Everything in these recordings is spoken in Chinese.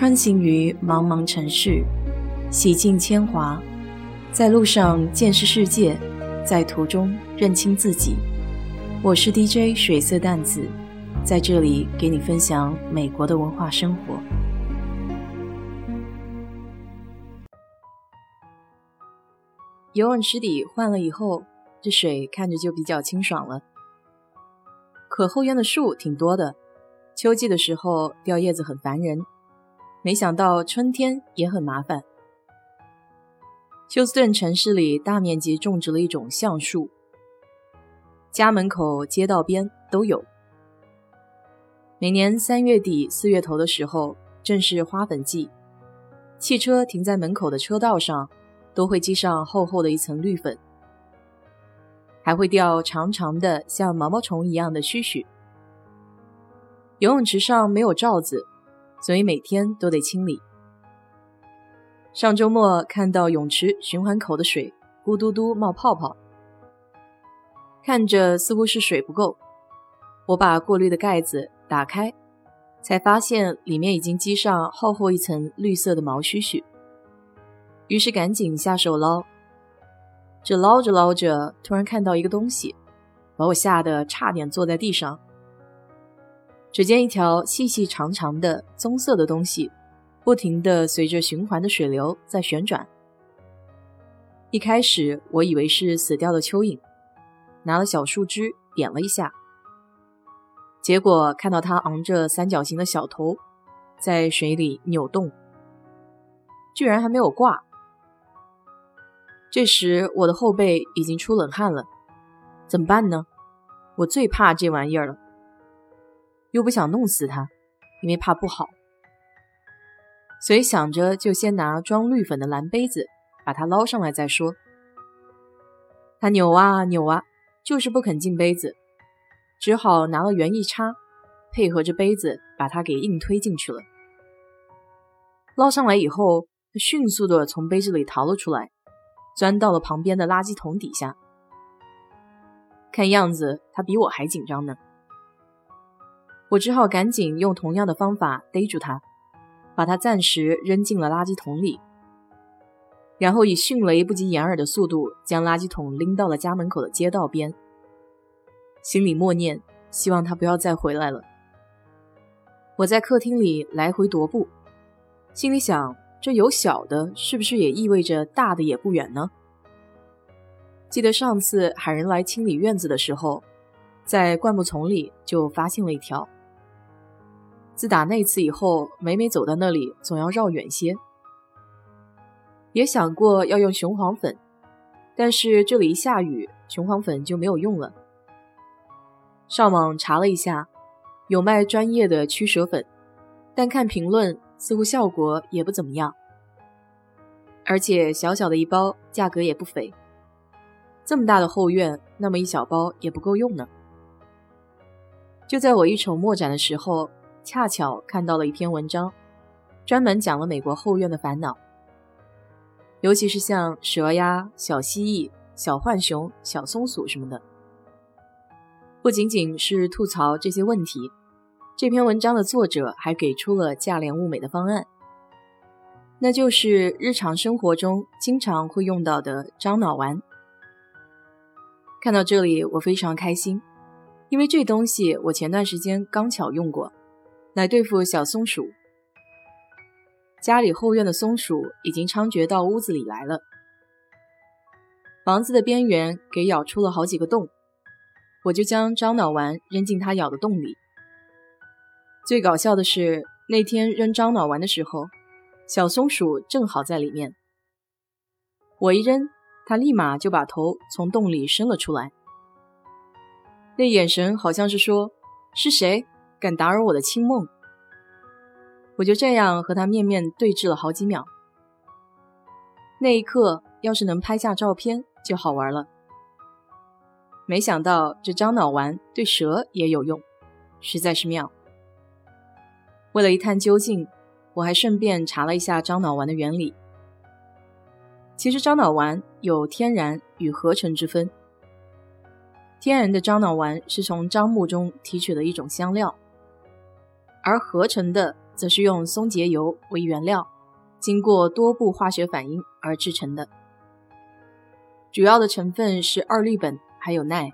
穿行于茫茫城市，洗尽铅华，在路上见识世界，在途中认清自己。我是 DJ 水色淡子，在这里给你分享美国的文化生活。游泳池底换了以后，这水看着就比较清爽了。可后院的树挺多的，秋季的时候掉叶子很烦人。没想到春天也很麻烦。休斯顿城市里大面积种植了一种橡树，家门口、街道边都有。每年三月底四月头的时候，正是花粉季，汽车停在门口的车道上，都会积上厚厚的一层绿粉，还会掉长长的像毛毛虫一样的须须。游泳池上没有罩子。所以每天都得清理。上周末看到泳池循环口的水咕嘟嘟冒泡泡，看着似乎是水不够，我把过滤的盖子打开，才发现里面已经积上厚厚一层绿色的毛须须。于是赶紧下手捞，这捞着捞着，突然看到一个东西，把我吓得差点坐在地上。只见一条细细长长的棕色的东西，不停地随着循环的水流在旋转。一开始我以为是死掉的蚯蚓，拿了小树枝点了一下，结果看到它昂着三角形的小头，在水里扭动，居然还没有挂。这时我的后背已经出冷汗了，怎么办呢？我最怕这玩意儿了。又不想弄死它，因为怕不好，所以想着就先拿装绿粉的蓝杯子把它捞上来再说。它扭啊扭啊，就是不肯进杯子，只好拿了圆一叉，配合着杯子把它给硬推进去了。捞上来以后，它迅速的从杯子里逃了出来，钻到了旁边的垃圾桶底下。看样子，它比我还紧张呢。我只好赶紧用同样的方法逮住他，把他暂时扔进了垃圾桶里，然后以迅雷不及掩耳的速度将垃圾桶拎到了家门口的街道边，心里默念：希望他不要再回来了。我在客厅里来回踱步，心里想：这有小的，是不是也意味着大的也不远呢？记得上次喊人来清理院子的时候，在灌木丛里就发现了一条。自打那次以后，每每走到那里，总要绕远些。也想过要用雄黄粉，但是这里一下雨，雄黄粉就没有用了。上网查了一下，有卖专业的驱蛇粉，但看评论似乎效果也不怎么样。而且小小的一包，价格也不菲。这么大的后院，那么一小包也不够用呢。就在我一筹莫展的时候。恰巧看到了一篇文章，专门讲了美国后院的烦恼，尤其是像蛇呀、小蜥蜴、小浣熊、小松鼠什么的。不仅仅是吐槽这些问题，这篇文章的作者还给出了价廉物美的方案，那就是日常生活中经常会用到的樟脑丸。看到这里，我非常开心，因为这东西我前段时间刚巧用过。来对付小松鼠。家里后院的松鼠已经猖獗到屋子里来了，房子的边缘给咬出了好几个洞，我就将樟脑丸扔进它咬的洞里。最搞笑的是，那天扔樟脑丸的时候，小松鼠正好在里面。我一扔，它立马就把头从洞里伸了出来，那眼神好像是说：“是谁？”敢打扰我的清梦，我就这样和他面面对峙了好几秒。那一刻，要是能拍下照片就好玩了。没想到这樟脑丸对蛇也有用，实在是妙。为了一探究竟，我还顺便查了一下樟脑丸的原理。其实樟脑丸有天然与合成之分。天然的樟脑丸是从樟木中提取的一种香料。而合成的则是用松节油为原料，经过多步化学反应而制成的。主要的成分是二氯苯还有氖。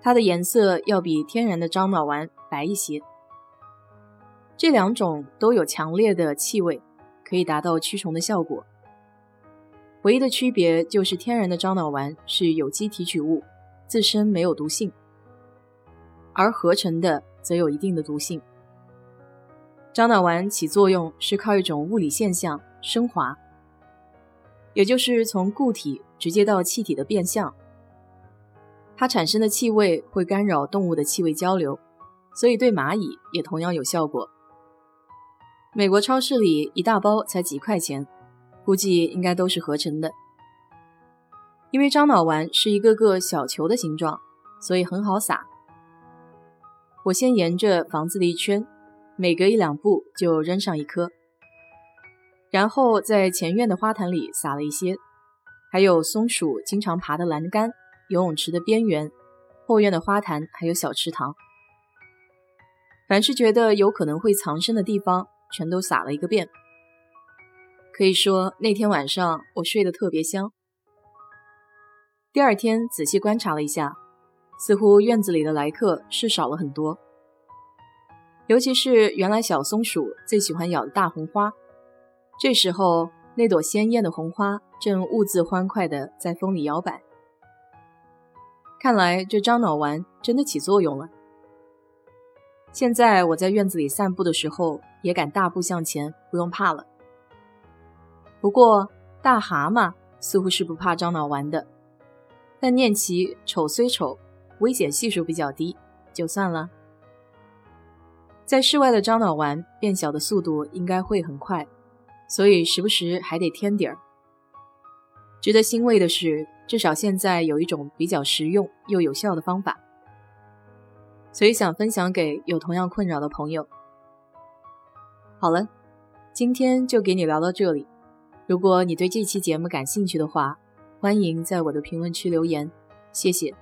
它的颜色要比天然的樟脑丸白一些。这两种都有强烈的气味，可以达到驱虫的效果。唯一的区别就是天然的樟脑丸是有机提取物，自身没有毒性，而合成的则有一定的毒性。樟脑丸起作用是靠一种物理现象升华，也就是从固体直接到气体的变相。它产生的气味会干扰动物的气味交流，所以对蚂蚁也同样有效果。美国超市里一大包才几块钱，估计应该都是合成的。因为樟脑丸是一个个小球的形状，所以很好撒。我先沿着房子的一圈，每隔一两步就扔上一颗，然后在前院的花坛里撒了一些，还有松鼠经常爬的栏杆。游泳池的边缘、后院的花坛，还有小池塘，凡是觉得有可能会藏身的地方，全都撒了一个遍。可以说那天晚上我睡得特别香。第二天仔细观察了一下，似乎院子里的来客是少了很多，尤其是原来小松鼠最喜欢咬的大红花，这时候那朵鲜艳的红花正兀自欢快地在风里摇摆。看来这樟脑丸真的起作用了。现在我在院子里散步的时候，也敢大步向前，不用怕了。不过大蛤蟆似乎是不怕樟脑丸的，但念其丑虽丑，危险系数比较低，就算了。在室外的樟脑丸变小的速度应该会很快，所以时不时还得添点儿。值得欣慰的是。至少现在有一种比较实用又有效的方法，所以想分享给有同样困扰的朋友。好了，今天就给你聊到这里。如果你对这期节目感兴趣的话，欢迎在我的评论区留言，谢谢。